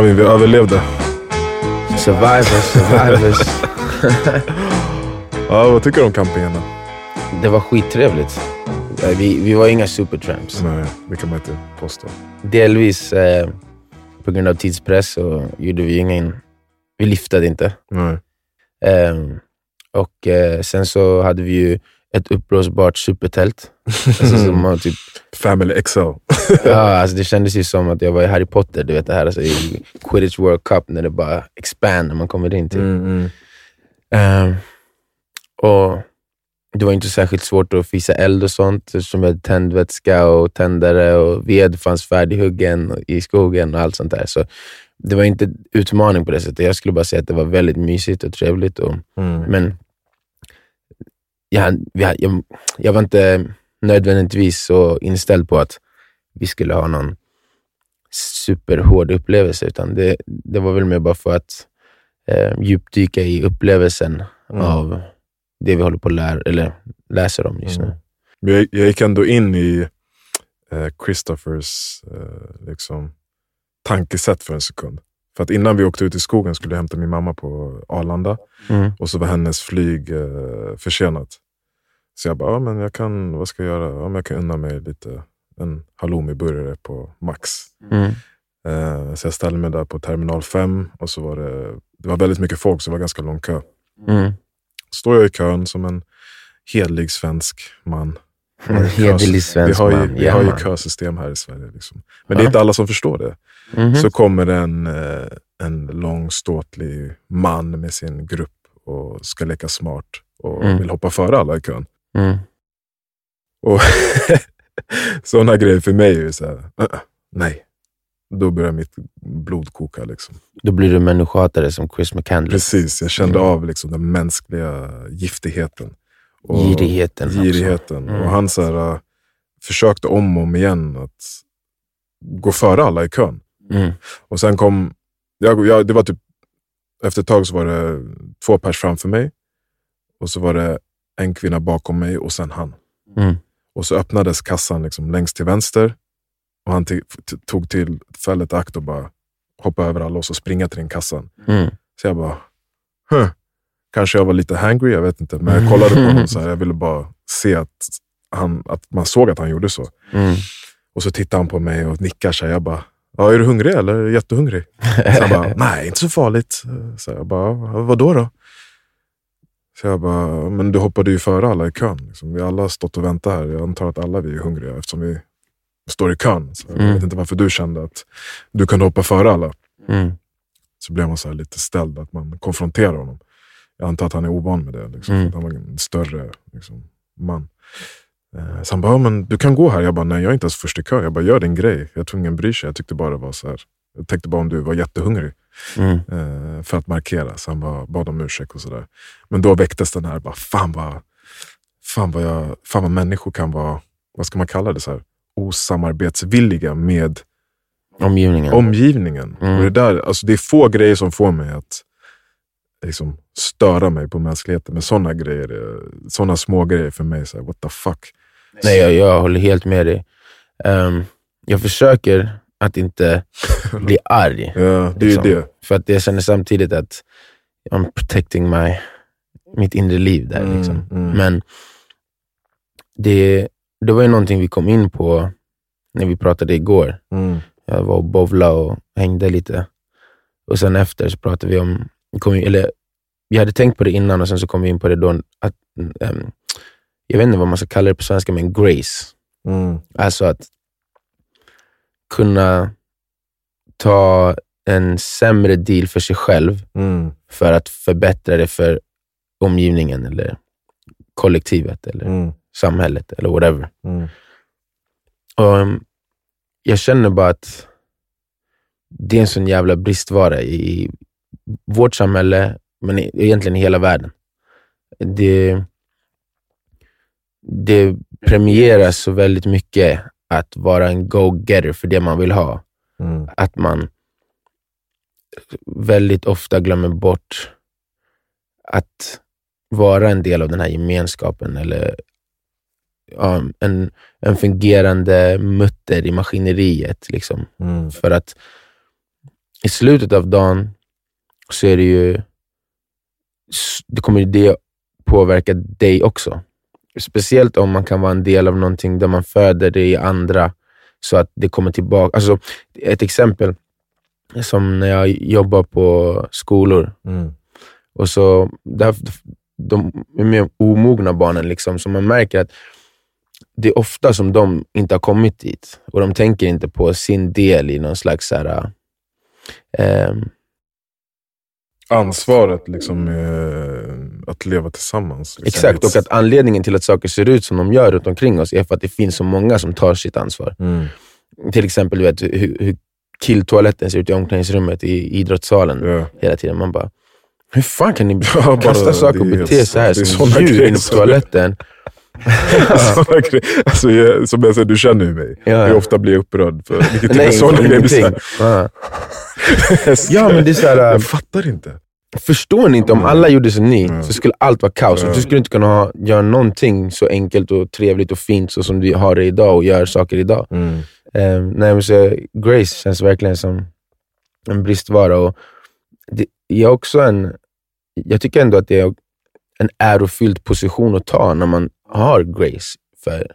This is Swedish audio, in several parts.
Marvin, vi överlevde. Survivors, survivors. Ja, vad tycker du om campingen då? det var skittrevligt. Eh, Vi, vi var inga supertramps. Nej, det kan man inte påstå. Delvis eh, på grund av tidspress så gjorde vi ingen... Vi liftade inte. Nej. Ehm, och eh, sen så hade vi ju ett uppblåsbart supertält. Alltså, som man typ, Family XL. ja, alltså, det kändes ju som att jag var i Harry Potter, du vet det här alltså, i Quidditch World Cup, när det bara expand när man kommer in till. Mm, mm. Ehm, och Det var inte särskilt svårt att fisa eld och sånt, eftersom vi hade tändvätska och tändare och ved fanns färdighuggen i skogen och allt sånt där. Så det var inte utmaning på det sättet. Jag skulle bara säga att det var väldigt mysigt och trevligt. Och, Mm. Men jag, jag, jag, var inte nödvändigtvis så inställd på att vi skulle ha någon superhård upplevelse, utan det, det var väl mer bara för att eh, djupdyka i upplevelsen Mm. av det vi håller på att lära, eller läser om just nu. Mm. Men jag, jag gick ändå in i eh, Christophers eh, liksom, tankesätt för en sekund. För att innan vi åkte ut i skogen skulle jag hämta min mamma på Arlanda Mm. och så var hennes flyg eh, försenat. Så jag bara, ja, men jag kan, vad ska jag göra? Ja, men jag kan unna mig lite en halloumi-burgare på Max. Mm. Eh, så jag ställde mig där på terminal 5 och så var det, det var väldigt mycket folk så det var ganska lång kö. Mm. Står jag i kön som en hederlig svensk man. En hederlig vi svensk har ju, man. vi Ja, har ju man. kösystem här i Sverige. Liksom. Men det är Ja. inte alla som förstår det. Mhm. Så kommer en, eh, en lång ståtlig man med sin grupp och ska leka smart och Mm. vill hoppa före alla i kön. Mm. Och Sådana grejer för mig är ju så här, "Uh, uh, nej. Då börjar mitt blod koka. Liksom. Då blir du människohatare som Chris McCandless. Precis, jag kände Mm. av liksom den mänskliga giftigheten. Och Girigheten girigheten. Mm. Och han så här, äh, försökte om och om igen att gå före alla i kön. Mm. Och sen kom, jag, jag, det var typ, efter ett tag så var det två pers framför mig. Och så var det en kvinna bakom mig och sen han. Mm. Och så öppnades kassan liksom längst till vänster. Och han tog tillfället akt och bara hoppa över alla och så springa till den kassan. Mm. Så jag bara, huh. Kanske jag var lite hangry, jag vet inte. Men jag kollade på honom så här, jag ville bara se att, han, att man såg att han gjorde så. Mm. Och så tittar han på mig och nickar så här, jag bara, ja, är du hungrig eller är du jättehungrig? Så han bara, nej inte så farligt. Så jag bara, vad då då? Så jag bara, men du hoppade ju före alla i kön. Liksom. Vi alla har stått och väntat här. Jag antar att alla vi är hungriga eftersom vi står i kön. Så jag Mm. vet inte varför du kände att du kunde hoppa före alla. Mm. Så blev man så lite ställd att man konfronterar honom. Jag antar att han är ovan med det. Liksom, Mm. han var en större liksom, man. Eh, Så han bara, ja, men du kan gå här. Jag bara, nej jag är inte ens först i kö. Jag bara, gör din grej. Jag tror ingen bryr sig. Jag tyckte bara det var så här. Jag tänkte bara om du var jättehungrig. Mm. eh, För att markera. Så han bara bad om ursäkt och sådär. Men då väcktes den här, bara, fan vad, fan vad, jag, fan vad människor kan vara, vad ska man kalla det, så här, osamarbetsvilliga med Omgivningen. omgivningen. Mm. Och det, där, alltså det är få grejer som får mig att liksom, störa mig på mänskligheten. Men sådana grejer, är- sådana små grejer för mig, så här, what the fuck. Nej, jag, jag håller helt med dig. Ehm, jag försöker att inte bli arg. Ja, det är liksom. det. För att jag känner samtidigt att I'm protecting my, mitt inre liv där. Mm, Liksom. mm. Men det, det var ju någonting vi kom in på när vi pratade igår. Mm. Jag var och bowlade och hängde lite. Och sen efter så pratade vi om, kom, eller vi hade tänkt på det innan och sen så kom vi in på det då, att, ehm, jag vet inte vad man ska kalla det på svenska, men grace. Mm. Alltså att kunna ta en sämre deal för sig själv Mm. för att förbättra det för omgivningen eller kollektivet eller Mm. samhället eller whatever. Mm. Och, um, jag känner bara att det är en sån jävla bristvara i vårt samhälle, men egentligen i hela världen. Det, det premieras så väldigt mycket att vara en go-getter för det man vill ha. Mm. Att man väldigt ofta glömmer bort att vara en del av den här gemenskapen eller ja, en, en fungerande mutter i maskineriet. Liksom. Mm. För att i slutet av dagen så är det ju, det kommer det påverka dig också. Speciellt om man kan vara en del av någonting där man föder det i andra, så att det kommer tillbaka. Alltså, ett exempel, som när jag jobbar på skolor, Mm. och så, där, de är mer omogna barnen, liksom, så man märker att det är ofta som de inte har kommit dit och de tänker inte på sin del i någon slags så här, ehm, Ansvaret liksom med att leva tillsammans. Liksom. Exakt, och att anledningen till att saker ser ut som de gör runt omkring oss är för att det finns så många som tar sitt ansvar. Mm. Till exempel du vet, hur, hur killtoaletten ser ut i omklädningsrummet i idrottssalen Ja. hela tiden. Man bara, hur fan kan ni kasta saker och bete så här som djur inne på toaletten? Alltså, jag, som jag säger, du känner ju mig. Ja. Hur ofta blir jag upprörd för vilket Nej, sådana för grejer. blir så Ja. men det är så här, Jag fattar inte. Förstår ni inte, om alla gjorde som ni, Mm. så skulle allt vara kaos. Mm. Du skulle inte kunna ha, göra någonting så enkelt och trevligt och fint så som vi har det idag och gör saker idag. Mm. Eh, nej, men så Grace känns verkligen som en bristvara. Och det är också en, jag tycker ändå att det är en ärofylld position att ta när man har Grace för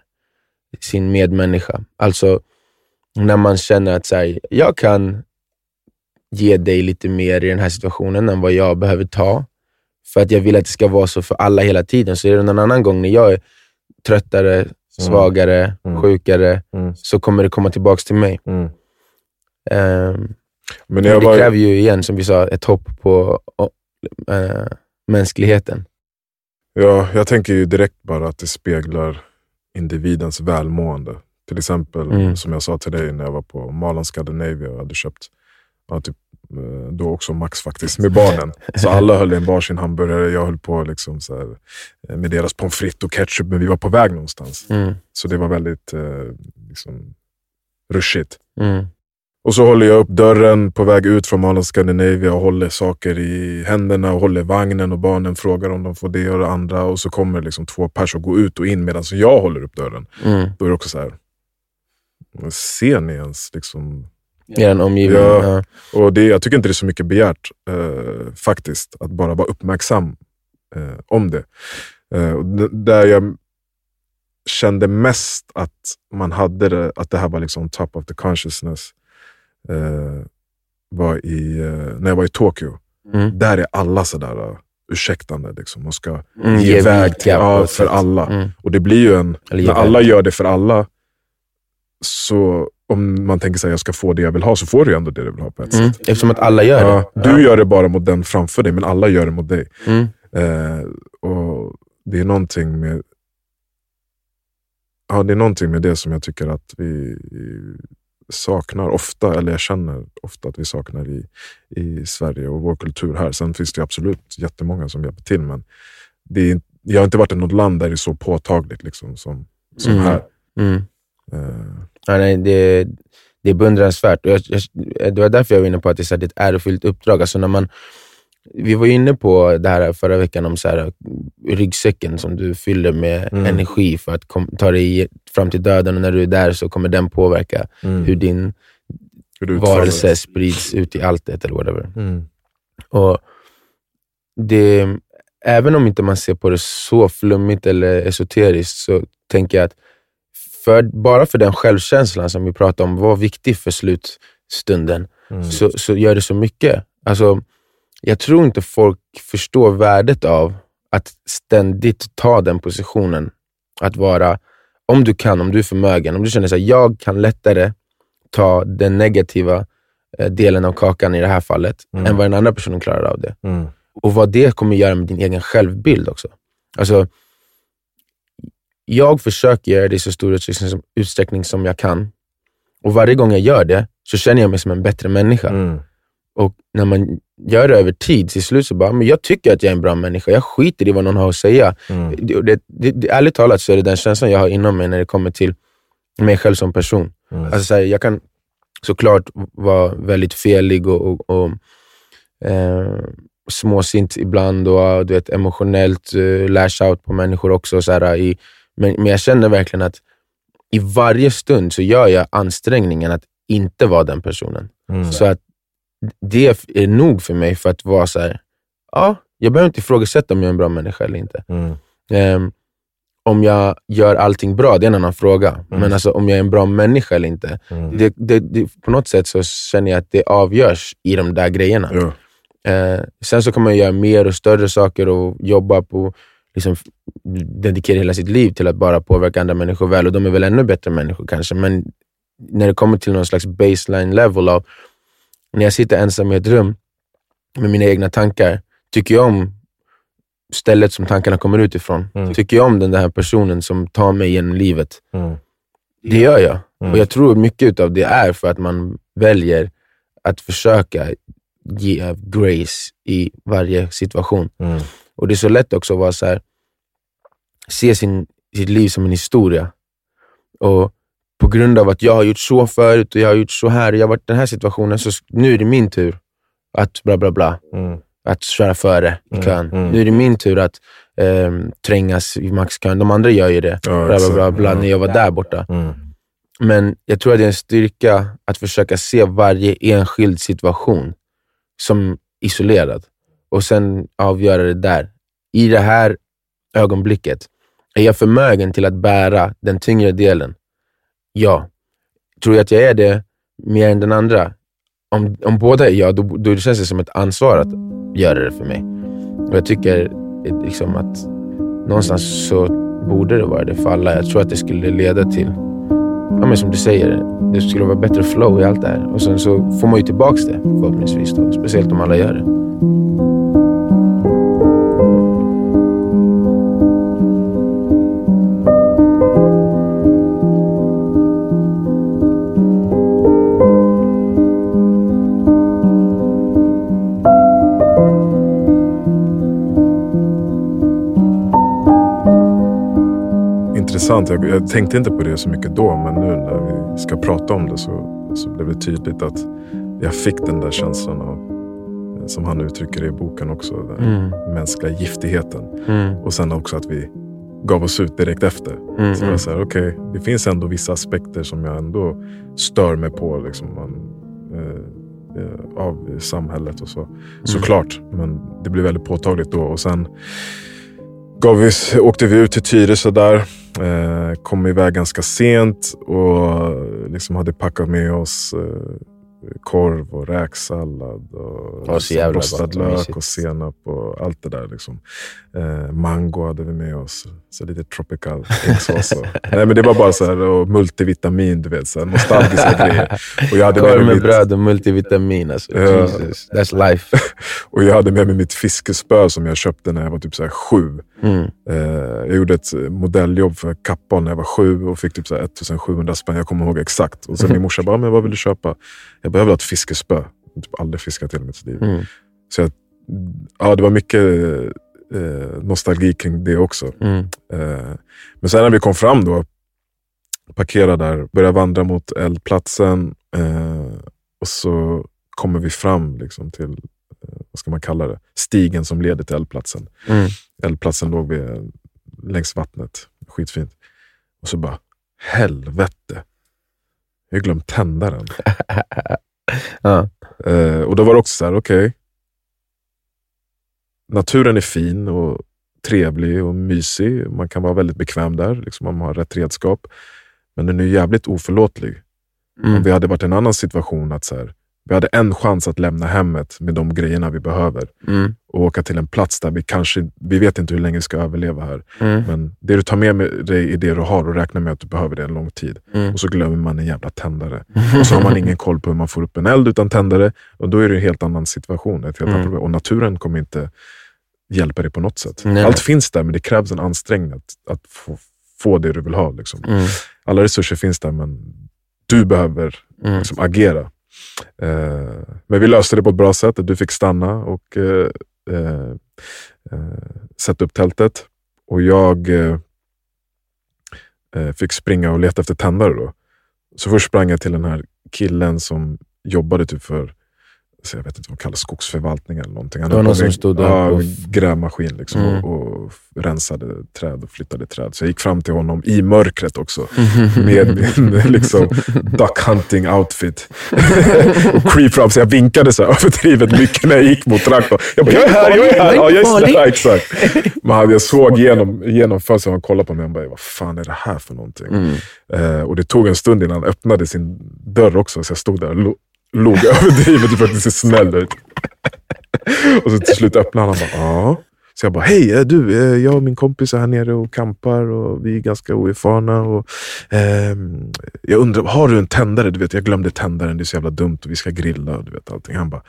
sin medmänniska. Alltså när man känner att så här, jag kan ge dig lite mer i den här situationen än vad jag behöver ta. För att jag vill att det ska vara så för alla hela tiden. Så är det någon annan gång när jag är tröttare, svagare, Mm. sjukare, Mm. så kommer det komma tillbaka till mig. Mm. Ehm, Men men det var, kräver ju igen, som vi sa, ett hopp på eh, mänskligheten. Ja, jag tänker ju direkt bara att det speglar individens välmående. Till exempel, Mm. som jag sa till dig när jag var på Mall Scandinavia och hade köpt ja, typ, eh, då också Max faktiskt, med barnen. Så alla höll i en varsin hamburgare. Jag höll på liksom så här, eh, med deras pommes frites och ketchup, men vi var på väg någonstans. Mm, Så det var väldigt eh, liksom, rushigt. mm, Och så håller jag upp dörren på väg ut från Mall of Scandinavia och håller saker i händerna och håller vagnen och barnen frågar om de får det och det andra. Och så kommer liksom två personer gå ut och in medan jag håller upp dörren. mm. Då är det också så här. Ser ni ens liksom? I den omgivningen. Ja. Ja. Och det, jag tycker inte det är så mycket begärt eh, faktiskt. Att bara vara uppmärksam eh, om det. Eh, där jag kände mest att man hade det, att det här var liksom top of the consciousness. Eh, var i, eh, när jag var i Tokyo. Mm. Där är alla sådär uh, ursäktande liksom, och ska Mm, ge ge väg till, ja, för alla. Mm. Och det blir ju en, när alla gör det för alla, så om man tänker sig jag ska få det jag vill ha, så får du ändå det du vill ha på ett Mm. sätt. Eftersom att alla gör Ja, det. du gör det bara mot den framför dig, men alla gör det mot dig. Mm. Eh, och Det är någonting med Ja, det är någonting med det som jag tycker att vi saknar ofta, eller jag känner ofta att vi saknar i, i Sverige och vår kultur här. Sen finns det absolut jättemånga som hjälper till, men det är, jag har inte varit i något land där det är så påtagligt liksom, som, som Mm. här. Mm. Eh, Ja, nej, det, det är beundransvärt. Jag, jag, det var därför jag var inne på att det är ett ärofyllt uppdrag. Alltså när man, vi var inne på det här förra veckan om så här, ryggsäcken som du fyller med Mm. energi för att kom, ta dig fram till döden och när du är där så kommer den påverka mm. hur din Hur varelse sprids ut i alltet eller whatever. Mm. Och det, även om inte man ser på det så flummigt eller esoteriskt så tänker jag att för, bara för den självkänslan som vi pratade om var viktig för slutstunden, Mm. så, så gör det så mycket. Alltså, jag tror inte folk förstår värdet av att ständigt ta den positionen. Att vara, om du kan, om du är förmögen, om du känner att jag kan lättare ta den negativa eh, delen av kakan i det här fallet, Mm. än vad den andra personen klarar av det. Mm. Och vad det kommer göra med din egen självbild också. Alltså, jag försöker göra det i så stor utsträckning som, utsträckning som jag kan. Och varje gång jag gör det så känner jag mig som en bättre människa. Mm. Och när man gör det över tid, till slut så bara, men jag tycker att jag är en bra människa. Jag skiter i vad någon har att säga. Mm. Det, det, det, ärligt talat så är det den känslan jag har inom mig när det kommer till mig själv som person. Mm. Alltså, så här, jag kan såklart vara väldigt felig och, och, och eh, småsint ibland och du vet, emotionellt eh, lash out på människor också. Så här, i, men, men jag känner verkligen att i varje stund så gör jag ansträngningen att inte vara den personen. Mm. Så att det är nog för mig för att vara så här, ja, jag behöver inte ifrågasätta om jag är en bra människa eller inte. Mm. Ehm, om jag gör allting bra, det är en annan fråga. Mm. Men alltså, om jag är en bra människa eller inte, Mm. det, det, det, på något sätt så känner jag att det avgörs i de där grejerna. Ja. Eh, sen så kan man göra mer och större saker och jobba på, liksom, dedikera hela sitt liv till att bara påverka andra människor väl. Och de är väl ännu bättre människor kanske, men när det kommer till någon slags baseline level av, när jag sitter ensam i ett rum med mina egna tankar, tycker jag om stället som tankarna kommer ut ifrån. Mm. Tycker jag om den där personen som tar mig genom livet. Mm. Det gör jag. Mm. Och jag tror mycket av det är för att man väljer att försöka ge grace i varje situation. Mm. Och det är så lätt också att vara så här, se sin, sitt liv som en historia. Och på grund av att jag har gjort så förut och jag har gjort så här och jag har varit i den här situationen, så nu är det min tur att bla bla bla. Mm. Att köra före i Mm, kön. mm. Nu är det min tur att ehm, trängas i maxkön. De andra gör ju det. Ja, Bla, bla, bla, bla, Ja. när jag var där borta. Mm. Men jag tror att det är en styrka att försöka se varje enskild situation som isolerad och sen avgöra det där. I det här ögonblicket, är jag förmögen till att bära den tyngre delen? Ja. Tror jag att jag är det mer än den andra? Om, om båda är ja, då, då känns det som ett ansvar att göra det för mig. Och Jag tycker eh, liksom att någonstans så borde det vara det för alla. Jag tror att det skulle leda till ja, men som du säger, det skulle vara bättre flow i allt det här. Och sen så får man ju tillbaka det förhoppningsvis. Då, speciellt om alla gör det. Intressant. Jag, jag tänkte inte på det så mycket då, men nu när vi ska prata om det så, så blev det tydligt att jag fick den där känslan av, eh, som han uttrycker det i boken också, den Mm. mänskliga giftigheten. Mm. Och sen också att vi gav oss ut direkt efter. Mm. Så jag så här, okej, det finns ändå vissa aspekter som jag ändå stör mig på. Liksom, man, eh, eh, av samhället och så. Såklart, men det blev väldigt påtagligt då. Och sen gav vi, åkte vi ut till Tyresö där. Eh, kom iväg ganska sent och liksom hade packat med oss eh, korv och räksallad och jävla rostad lök och senap och allt det där. Liksom. Eh, mango hade vi med oss. Så lite tropical och- Nej, men det var bara så här, och multivitamin, du vet. Så här, nostalgiska grejer. Och jag hade med Korv mig med mitt, bröd och multivitamin. Alltså. Ja. Jesus, that's life. och jag hade med mig mitt fiskespö som jag köpte när jag var typ så här sju. Mm. Eh, jag gjorde ett modelljjobb för Kappahl när jag var sju och fick typ så här 1700 spänn. Jag kommer ihåg exakt. Och sen min morsa bara, men vad vill du köpa? Jag ha ett fiskespö. Jag typ aldrig fiskat hela mitt liv. Mm. Så jag, ja, det var mycket eh, nostalgi kring det också. Mm. Eh, men sen när vi kom fram då, parkerade där, började vandra mot eldplatsen eh, och så kommer vi fram liksom till, vad ska man kalla det, stigen som leder till eldplatsen. Mm. Eldplatsen låg vid, längs vattnet, skitfint. Och så bara, helvete, jag har glömt tända den. Ja. Eh, och då var det också så här, okej. naturen är fin och trevlig och mysig. Man kan vara väldigt bekväm där, liksom om man har rätt redskap. Men den är jävligt oförlåtlig. Om Mm. vi hade varit i en annan situation, att så här, vi hade en chans att lämna hemmet med de grejerna vi behöver Mm. och åka till en plats där vi kanske, vi vet inte hur länge vi ska överleva här. Mm. Men det du tar med dig är det du har och räknar med att du behöver det en lång tid. Mm. Och så glömmer man en jävla tändare. Och så har man ingen koll på hur man får upp en eld utan tändare. Och då är det en helt annan situation. Ett helt Mm. Och naturen kommer inte hjälpa dig på något sätt. Nej. Allt finns där, men det krävs en ansträngning att, att få, få det du vill ha. Liksom. Mm. Alla resurser finns där, men du behöver Mm. liksom, agera. Eh, men vi löste det på ett bra sätt. Du fick stanna och eh, eh, sätta upp tältet. Och jag fick springa och leta efter tändare. Då. Så först sprang jag till den här killen som jobbade typ för så jag vet inte vad det kallas, skogsförvaltning eller någonting. Han Det var någon som stod där ja, och- grävmaskin liksom, Mm. och, och rensade träd och flyttade träd. Så jag gick fram till honom i mörkret också. Med min liksom, duck hunting outfit. och creep fram, så jag vinkade så här överdrivet mycket när jag gick mot traktorn. Jag bara, jag är här, jag är här. Ja, just det, ja, exakt. Men jag såg genom, genom fönstret han kollade på mig och bara, vad fan är det här för någonting? Mm. Eh, och det tog en stund innan han öppnade sin dörr också, så jag stod där och log överdrivet för att det ser snäll ut. och så till slut öppnade han och bara, ja. Så jag bara, hej du, eh, jag och min kompis är här nere och kampar och vi är ganska oerfarna. Och, eh, jag undrar, har du en tändare? Du vet, jag glömde tändaren, det är så jävla dumt och vi ska grilla och du vet allting. Han bara,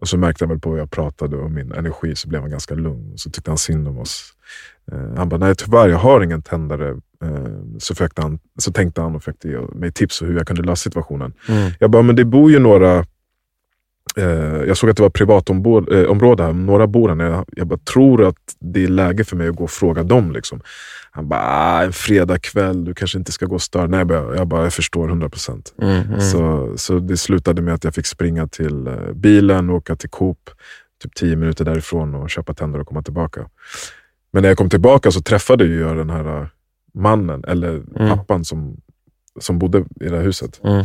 och så märkte han väl på hur jag pratade och min energi, så blev han ganska lugn. Så tyckte han synd om oss. Eh, han bara, nej tyvärr, jag har ingen tändare. Eh, så, försökte han, så tänkte han och försökte ge mig tips på hur jag kunde lösa situationen. Mm. Jag bara, men det bor ju några... Eh, jag såg att det var privatområde eh, här, några bor här. Jag, jag bara, tror att det är läge för mig att gå och fråga dem. Liksom. Han bara, ah, en fredagkväll, du kanske inte ska gå och störa. Nej, jag bara, jag, bara, jag förstår 100 procent. Mm. Mm. Så, så det slutade med att jag fick springa till eh, bilen och åka till Coop, typ 10 minuter därifrån och köpa tänder och komma tillbaka. Men när jag kom tillbaka så träffade jag den här mannen, eller Mm. pappan som, som bodde i det här huset. Mm.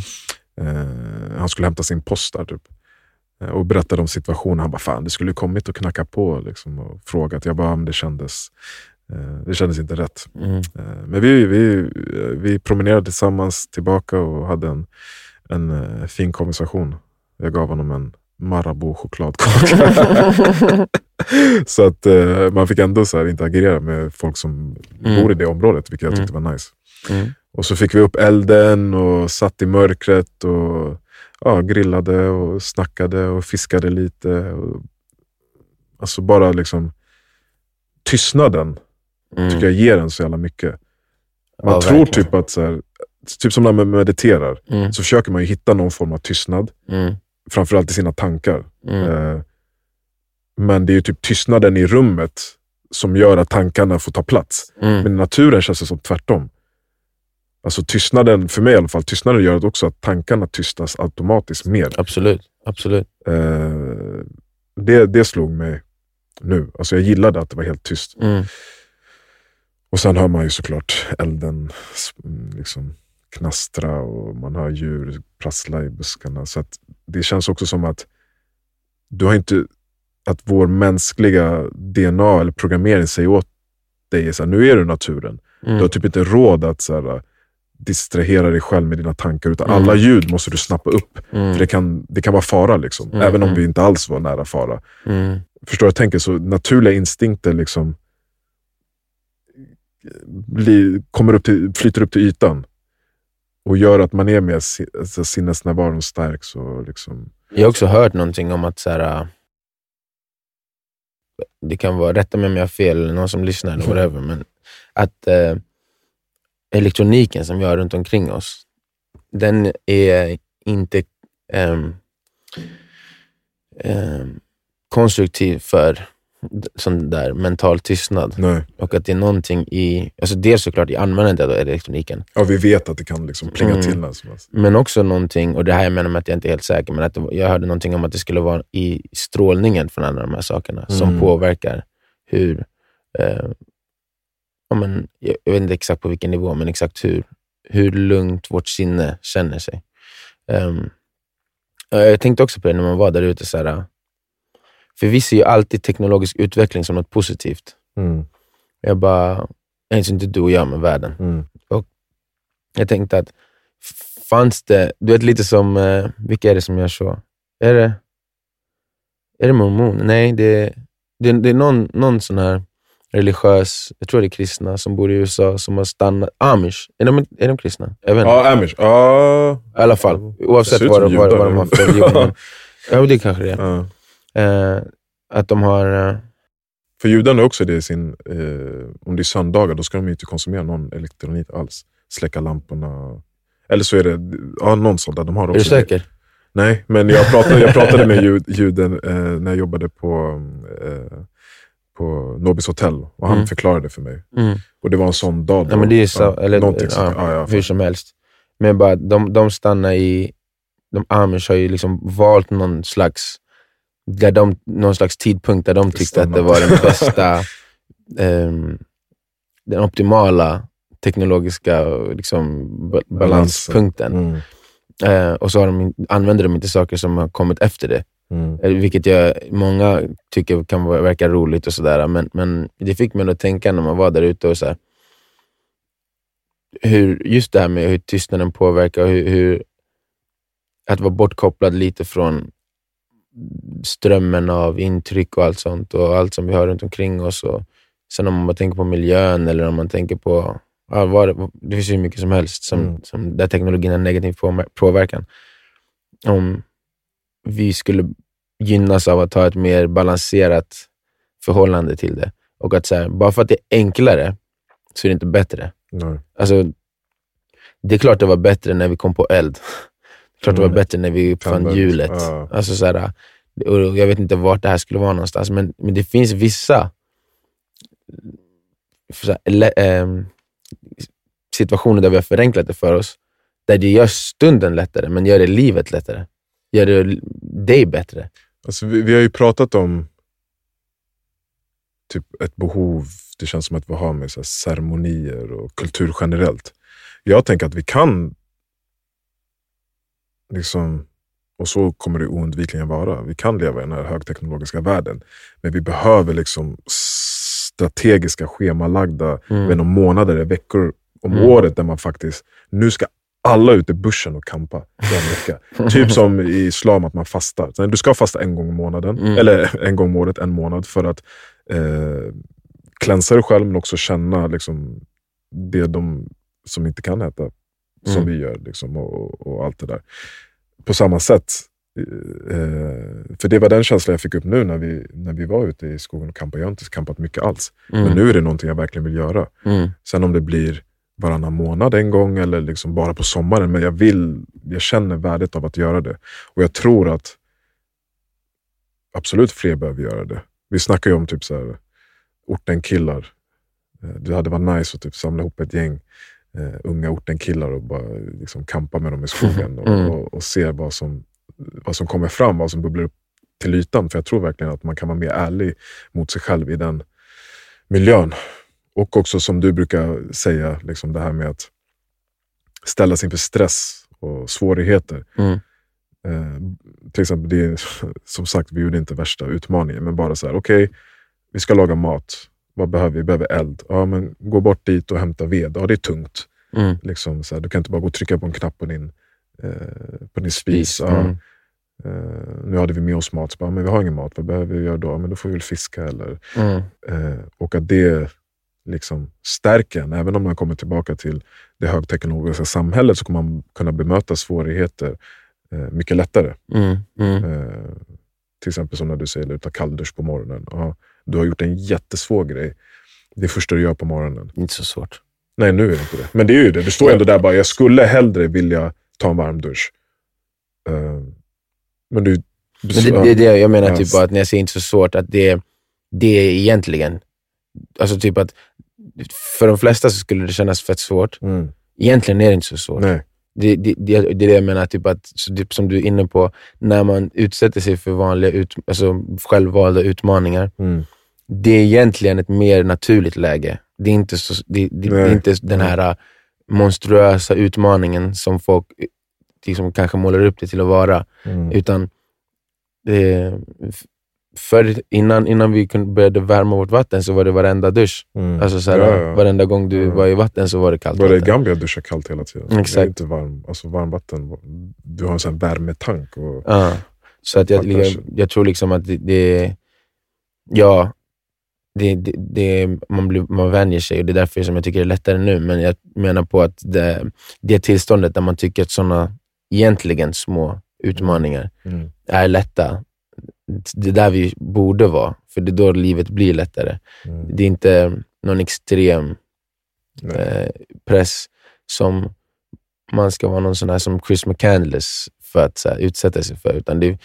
Eh, han skulle hämta sin post där typ. Eh, och berättade om situationen. Han bara, fan det skulle kommit och knacka på liksom, och frågat. Jag bara, "Ja, men det kändes, eh, det kändes inte rätt. Mm. Eh, Men vi, vi, vi promenerade tillsammans tillbaka och hade en, en eh, fin konversation. Jag gav honom en Marabou chokladkaka. så att eh, man fick ändå så här interagera med folk som Mm. bor i det området, vilket jag Mm. tyckte var nice. Mm. Och så fick vi upp elden och satt i mörkret och ja, grillade och snackade och fiskade lite. Och, alltså bara liksom tystnaden Mm. tycker jag ger en så jävla mycket. Man Ja, tror verkligen. typ att, så här, typ som när man mediterar, Mm. så försöker man ju hitta någon form av tystnad. Mm. Framförallt i sina tankar. Mm. Eh, men det är ju typ tystnaden i rummet som gör att tankarna får ta plats. Mm. Men i naturen känns det som tvärtom. Alltså tystnaden, för mig i alla fall, tystnaden gör också att tankarna tystas automatiskt mer. Absolut. Absolut. Eh, det, det slog mig nu. Alltså jag gillade att det var helt tyst. Mm. Och sen hör man ju såklart elden liksom knastra och man hör djur prassla i buskarna. Så att det känns också som att du har inte att vår mänskliga DNA eller programmering säger åt dig så här, nu är du naturen. Mm. Du har typ inte råd att så här, distrahera dig själv med dina tankar, utan Mm. alla ljud måste du snappa upp. Mm. För det kan, det kan vara fara, liksom. Mm, även om mm. vi inte alls var nära fara. Mm. Förstår du jag tänker? Så naturliga instinkter liksom blir, kommer upp till, flyter upp till ytan och gör att man är mer alltså, sinnesnärvaron stark. Så liksom, Jag har också hört någonting om att så här, äh, det kan vara, rätta mig om jag har fel, eller någon som lyssnar, eller whatever, men att eh, elektroniken som vi har runt omkring oss, den är inte eh, eh, konstruktiv för sån där mental tystnad. nej. Och att det är någonting i, alltså dels såklart i användandet av elektroniken, Ja, vi vet att det kan liksom plinga Mm. till när som helst. men också någonting, och det här jag menar med att jag inte är helt säker, men att det, jag hörde någonting om att det skulle vara i strålningen från alla de här sakerna som Mm. påverkar hur, eh, ja, men, jag, vet inte exakt på vilken nivå, men exakt hur, hur lugnt vårt sinne känner sig. Ja, jag tänkte också på det när man var där ute, så här, för vi ser ju alltid teknologisk utveckling som något positivt. Mm. Jag bara, ens inte du och jag med världen. Mm. Jag tänkte att fanns det, du vet lite som, eh, vilka är det som gör så? Är det, är det mormon? Nej, det, det, det är någon, någon sån här religiös, jag tror det är kristna, som bor i USA som har stannat, amish, är de, är de kristna? Jag vet inte. Ja, Amish. Ja. I alla fall, oavsett vad, de- vad, vad de har för religion. Ja, det kanske det är. ja. Eh, att de har, eh, För judarna är också det sin, eh, om det är söndagar, då ska de inte konsumera någon elektronik alls. Släcka lamporna. Eller så är det ja, någon sån där de har är också. du säker? Det. Nej, men jag pratade, jag pratade med jud, juden eh, när jag jobbade på, eh, på Nobis hotell och han Mm. förklarade för mig. Mm. Och det var en sån dag. Ja, men det är så, eller. Ja, ja, hur som helst. Men bara, de, de stannar i de amish har ju liksom valt någon slags, där de, någon slags tidpunkt där de tyckte att det var den bästa, um, den optimala teknologiska liksom, balanspunkten. Mm. Uh, och så de, använder de inte saker som har kommit efter det. Mm. Eh, vilket jag, många tycker kan verka roligt och sådär, men, men det fick mig att tänka när man var där ute och så här, hur, just det här med hur tystnaden påverkar, hur, hur att vara bortkopplad lite från strömmen av intryck och allt sånt och allt som vi har runt omkring oss. Och sen om man tänker på miljön eller om man tänker på, ja, vad, det finns ju mycket som helst som, mm. som, där teknologin har negativ påverkan. Om vi skulle gynnas av att ha ett mer balanserat förhållande till det. Och att så här, bara för att det är enklare så är det inte bättre. Nej. Alltså, det är klart det var bättre när vi kom på eld. Klart det var mm. bättre när vi uppfann hjulet. Ja. Alltså, så här, och jag vet inte vart det här skulle vara någonstans, men, men det finns vissa här, eh, situationer där vi har förenklat det för oss, där det gör stunden lättare, men gör det livet lättare. Gör det dig bättre. Alltså, vi, vi har ju pratat om typ ett behov, det känns som att vi har med så ceremonier och kultur generellt. Jag tänker att vi kan, liksom, och så kommer det oundvikligen vara, vi kan leva i den här högteknologiska världen. Men vi behöver liksom strategiska, schemalagda mm. månader, veckor om mm. året där man faktiskt, nu ska alla ut i bussen och kampa en vecka. typ som i islam, att man fastar. Du ska fasta en gång i månaden, mm. eller en gång om året, en månad, för att eh, klänsa dig själv, men också känna liksom, det de som inte kan äta, som mm. vi gör. Liksom, och, och, allt det där. På samma sätt, eh, för det var den känslan jag fick upp nu när vi, när vi var ute i skogen och campade. Jag har inte campat mycket alls, mm. men nu är det någonting jag verkligen vill göra. Mm. Sen om det blir varannan månad en gång eller liksom bara på sommaren. Men jag, vill, jag känner värdet av att göra det. Och jag tror att absolut fler behöver göra det. Vi snackar ju om typ så här, ortenkillar. Eh, det hade varit nice att typ samla ihop ett gäng uh, unga ortenkillar och bara liksom kampa med dem i skogen och, mm. och, och, se vad som, vad som kommer fram, vad som bubblar upp till ytan. För jag tror verkligen att man kan vara mer ärlig mot sig själv i den miljön. Och också som du brukar säga, liksom det här med att ställas inför stress och svårigheter. Mm. Eh, till exempel, det är, som sagt, vi gjorde inte värsta utmaningen, men bara så här, okej, okay, vi ska laga mat. Vad behöver vi? Vi behöver eld. Ja, men gå bort dit och hämta ved. Ja, det är tungt. Mm. Liksom, så här, du kan inte bara gå och trycka på en knapp på din, eh, på din spis. Ja. Mm. Uh, nu hade vi med oss mat, så bara, men vi har ingen mat, vad behöver vi göra då? Men då får vi väl fiska. Eller, mm. uh, och att det liksom stärker en. Även om man kommer tillbaka till det högteknologiska samhället så kommer man kunna bemöta svårigheter eh, mycket lättare. Mm, mm. Till exempel som när du säger att ta kalldusch på morgonen. Ja, du har gjort en jättesvår grej. Det första du gör på morgonen. Inte så svårt. Nej, nu är det inte det. Men det är ju det. Du står ändå där bara, jag skulle hellre vilja ta en varm dusch. Uh, men du... Men det, det det jag menar, typ bara att när jag säger inte så svårt, att det, det är egentligen, alltså typ att för de flesta så skulle det kännas fett svårt. Mm. Egentligen är det inte så svårt. Nej. Det, det, det, det är det jag menar, typ att, typ som du är inne på, när man utsätter sig för vanliga ut, alltså självvalda utmaningar. Mm. Det är egentligen ett mer naturligt läge. Det är inte, så, det, det, det är inte den här äh, monstruösa utmaningen som folk liksom kanske målar upp det till att vara. Mm. Utan det, för innan, innan vi började värma vårt vatten så var det varenda dusch. Mm. Alltså så här, ja, ja. Varenda gång du mm. var i vatten så var det kallt Bara i Gambia duschar kallt hela tiden. Exakt. Det är inte varm, alltså varmvatten. Du har en sån värmetank. Och ja. Så att jag, jag, jag, tror liksom att det, det ja, det, det, det, man, blir, man vänjer sig och det är därför som jag tycker det är lättare nu. Men jag menar på att det, det tillståndet där man tycker att sådana egentligen små utmaningar mm. är lätta, det är där vi borde vara, för det är då livet blir lättare. Mm. Det är inte någon extrem eh, press som man ska vara någon sån här som Chris McCandless för att här, utsätta sig för, utan det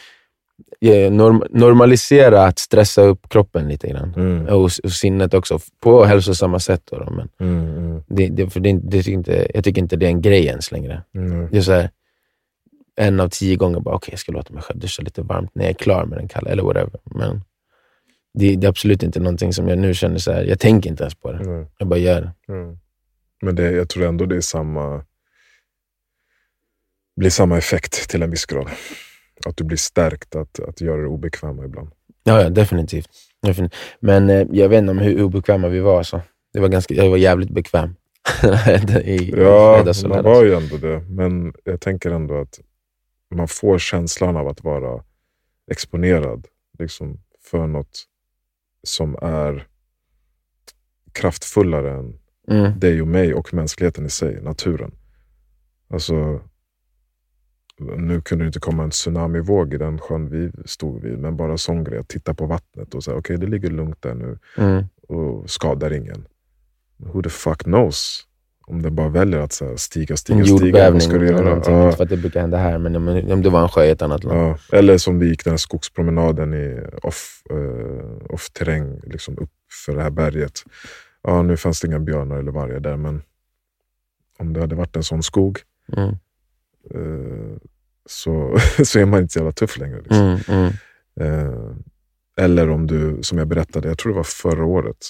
är norm, normalisera att stressa upp kroppen lite grann. Mm. Och, och sinnet också, på hälsosamma sätt. Då, då men mm. Det, det, för det, det, tycker inte, jag tycker inte det är en grej ens längre. Det är så här, en av tio gånger bara, okej, okay, jag ska låta mig själv duscha lite varmt när jag är klar med den kalla, eller whatever. Men det, det, är absolut inte någonting som jag nu känner så här, jag tänker inte ens på det. Mm. Jag bara gör det. Mm. Men det, jag tror ändå det är samma, blir samma effekt till en viss grad. Att du blir stärkt att, att göra det obekväma ibland. Ja, ja definitivt. definitivt. Men eh, jag vet inte om hur obekväma vi var. Så. Det var ganska, jag var jävligt bekväm. I, ja, man var ju ändå det. Men jag tänker ändå att man får känslan av att vara exponerad liksom, för något som är kraftfullare än mm. dig och mig och mänskligheten i sig, naturen. Alltså, nu kunde det inte komma en tsunamivåg i den sjön vi stod vid, men bara sån grej, att titta på vattnet och säga okej, okay, det ligger lugnt där nu mm. och skadar ingen. Who the fuck knows? Om den bara väljer att så här, stiga, stiga, en stiga. Jordbävning ska du göra? Ja. Inte för att det brukar hända här, men om, om det var en sjö i ett annat land. Ja. Eller som vi gick den här skogspromenaden i off-terräng, uh, off liksom upp för det här berget. Ja, nu fanns det inga björnar eller vargar där, men om det hade varit en sån skog mm. uh, så, så är man inte så jävla tuff längre. Liksom. Mm, mm. Uh, eller om du, som jag berättade, jag tror det var förra året,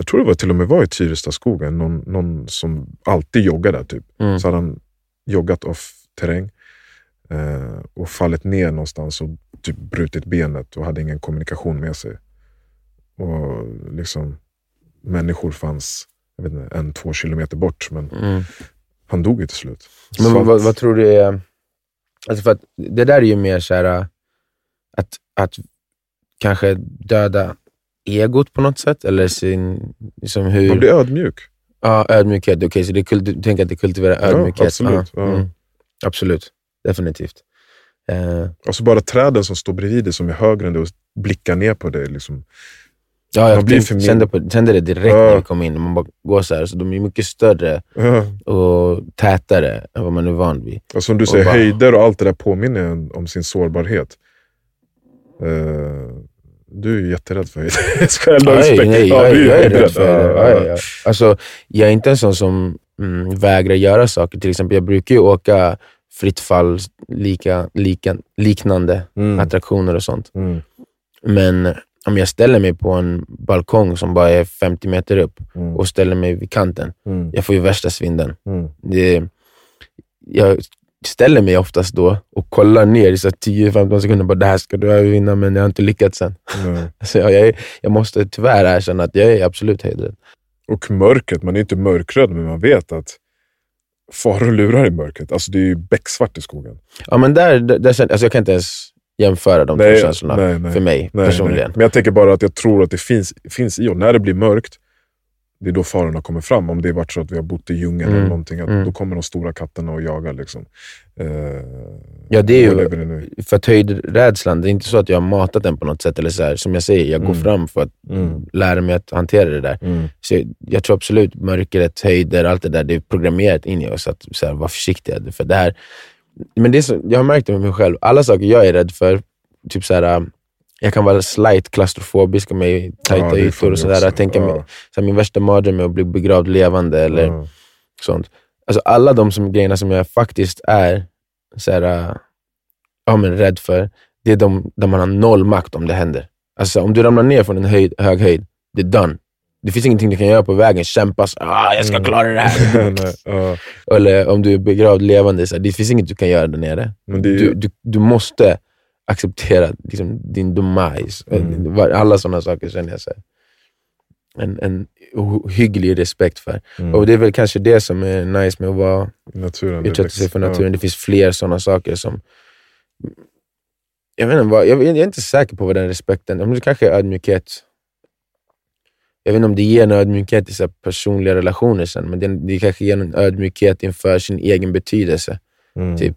jag tror det var till och med var i Tyrestaskogen, någon, någon som alltid joggar där. Typ. Mm. Så hade han joggat off-terräng eh, och fallit ner någonstans och typ brutit benet och hade ingen kommunikation med sig. Och liksom, Människor fanns jag vet inte, en, två kilometer bort, men mm. han dog ju till slut. Men vad, vad, vad, tror du är... Alltså för att det där är ju mer så här, att, att kanske döda egot på något sätt? Eller sin, liksom hur... Man blir ödmjuk. Ja, ödmjukhet. Okej, okay, så det är, du tänker att det kultiverar ödmjukhet? Ja, absolut. Ja. Mm. Absolut. Definitivt. Uh. Alltså bara träden som står bredvid dig, som är högre än dig och blickar ner på dig. Liksom. Ja, jag blir för kände, på, kände det direkt ja. när vi kom in. Man bara går så här, så de är mycket större ja. och tätare än vad man är van vid. Och som du säger, bara, höjder och allt det där påminner en om sin sårbarhet. Uh, du är ju jätterädd för höjd. jag ändå nej, nej, ja, jag, jag är rädd för höjd. Ja, ja, ja. Alltså, jag är inte en sån som mm, vägrar göra saker. Till exempel, jag brukar ju åka fritt fall, lika, lika, liknande mm. attraktioner och sånt. Mm. Men om jag ställer mig på en balkong som bara är 50 meter upp mm. och ställer mig vid kanten, mm. jag får ju värsta svinden. Mm. Det, jag ställer mig oftast då och kollar ner i 10-15 sekunder. Bara, det här ska du vinna, men jag har inte lyckats än. Mm. så jag, jag måste tyvärr erkänna att jag är absolut höjdrädd. Och mörkret, man är inte mörkrädd, men man vet att faror lurar i mörkret. Alltså det är ju becksvart i skogen. Ja, men där, där, där alltså jag kan inte ens jämföra de nej, två känslorna nej, nej, för mig personligen. Men jag tänker bara att jag tror att det finns, finns i och när det blir mörkt, det är då farorna kommer fram. Om det är varit så att vi har bott i djungeln mm. eller någonting, mm. då kommer de stora katterna och jagar. Liksom. Eh, ja, det är ju för att höjdrädslan, det är inte så att jag har matat den på något sätt. Eller så här, som jag säger, jag går mm. fram för att mm. lära mig att hantera det där. Mm. Så jag, jag, tror absolut mörkret, höjder, allt det där, det är programmerat in i oss att så här, vara försiktiga. För det här, men det är så, jag har märkt det med mig själv, alla saker jag är rädd för, typ så här, jag kan vara slight klaustrofobisk i tajta ja, ytor. Och sådär. Jag tänker ja. så min värsta mardröm är att bli begravd levande eller ja. sånt. Alltså alla de som, grejerna som jag faktiskt är så här, ja, men rädd för, det är de där man har noll makt om det händer. Alltså om du ramlar ner från en höjd, hög höjd, det är done. Det finns ingenting du kan göra på vägen. Kämpa, ah, jag ska mm. klara det här. Nej. Eller om du är begravd levande, så det finns inget du kan göra där nere. Ju... Du, du, du måste acceptera liksom, din demise. Mm. Alla sådana saker känner jag så en, en hygglig respekt för. Mm. Och Det är väl kanske det som är nice med att vara, naturen, utsätta sig för naturen. Ja. Det finns fler sådana saker som... Jag, vet inte, jag, jag är inte säker på vad den respekten... Det kanske är ödmjukhet. Jag vet inte om det ger en ödmjukhet i så personliga relationer sen, men det, det kanske ger en ödmjukhet inför sin egen betydelse. Mm. Typ.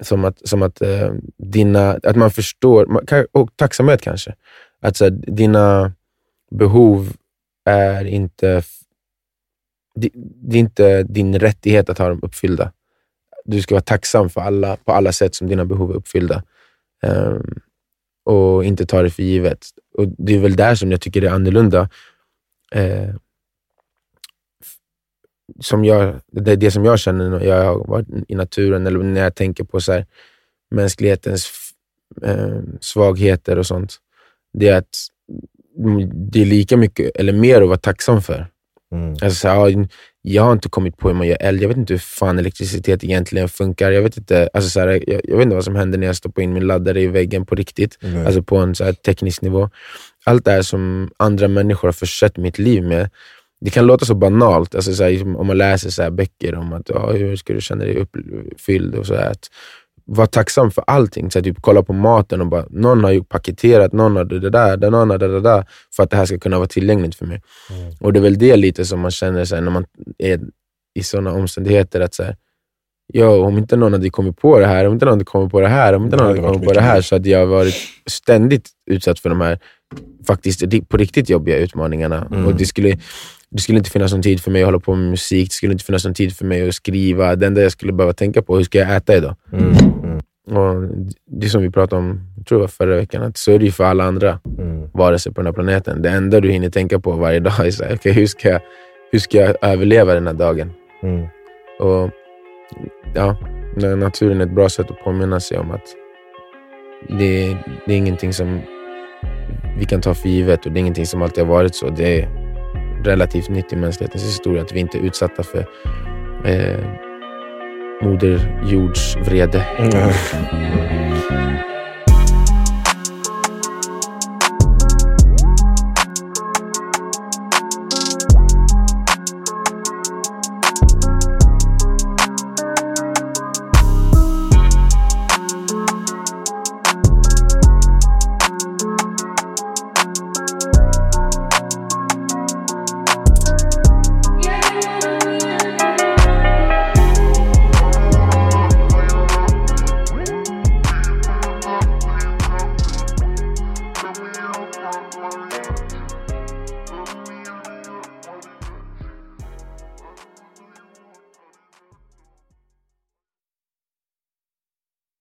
Som att, som att, eh, dina, att man förstår, och tacksamhet kanske. Att så, dina behov är inte, det, är inte din rättighet att ha dem uppfyllda. Du ska vara tacksam för alla, på alla sätt som dina behov är uppfyllda. Eh, och inte ta det för givet. Och Det är väl där som jag tycker det är annorlunda. Eh, som jag, det är det som jag känner när jag har varit i naturen eller när jag tänker på så här, mänsklighetens eh, svagheter och sånt. Det är att det är lika mycket, eller mer att vara tacksam för. Mm. Alltså, så här, ja, jag har inte kommit på hur man gör eld. Jag vet inte hur fan elektricitet egentligen funkar. Jag vet inte, alltså, så här, jag, jag vet inte vad som händer när jag stoppar in min laddare i väggen på riktigt. Nej. Alltså på en så här, teknisk nivå. Allt det här som andra människor har försett mitt liv med. Det kan låta så banalt, alltså, så här, om man läser så böcker om att ja, hur ska du känna dig uppfylld och så här, att vara tacksam för allting. Så här, typ, kolla på maten och bara, någon har ju paketerat, någon har det där, någon har det där, för att det här ska kunna vara tillgängligt för mig. Mm. Och det är väl det lite som man känner så när man är i sådana omständigheter, att så jo, om inte någon hade kommit på det här, om inte någon hade kommit på det här, om inte någon hade kommit på det här, så hade jag varit ständigt utsatt för de här faktiskt på riktigt jobbiga utmaningarna. Mm. Och det skulle, det skulle inte finnas någon tid för mig att hålla på med musik, det skulle inte finnas någon tid för mig att skriva. Det enda jag skulle behöva tänka på, hur ska jag äta idag? Mm. Mm. Och det som vi pratade om, jag tror det var förra veckan, att så är det ju för alla andra Mm. varelser på den här planeten. Det enda du hinner tänka på varje dag är så här, okay, hur, ska jag, hur ska jag överleva den här dagen? Mm. Och ja, na- Naturen är ett bra sätt att påminna sig om att det, det är ingenting som vi kan ta för givet och det är ingenting som alltid har varit så. Det är relativt nytt i mänsklighetens historia att vi inte är utsatta för eh, Moder Jords vrede. Mm.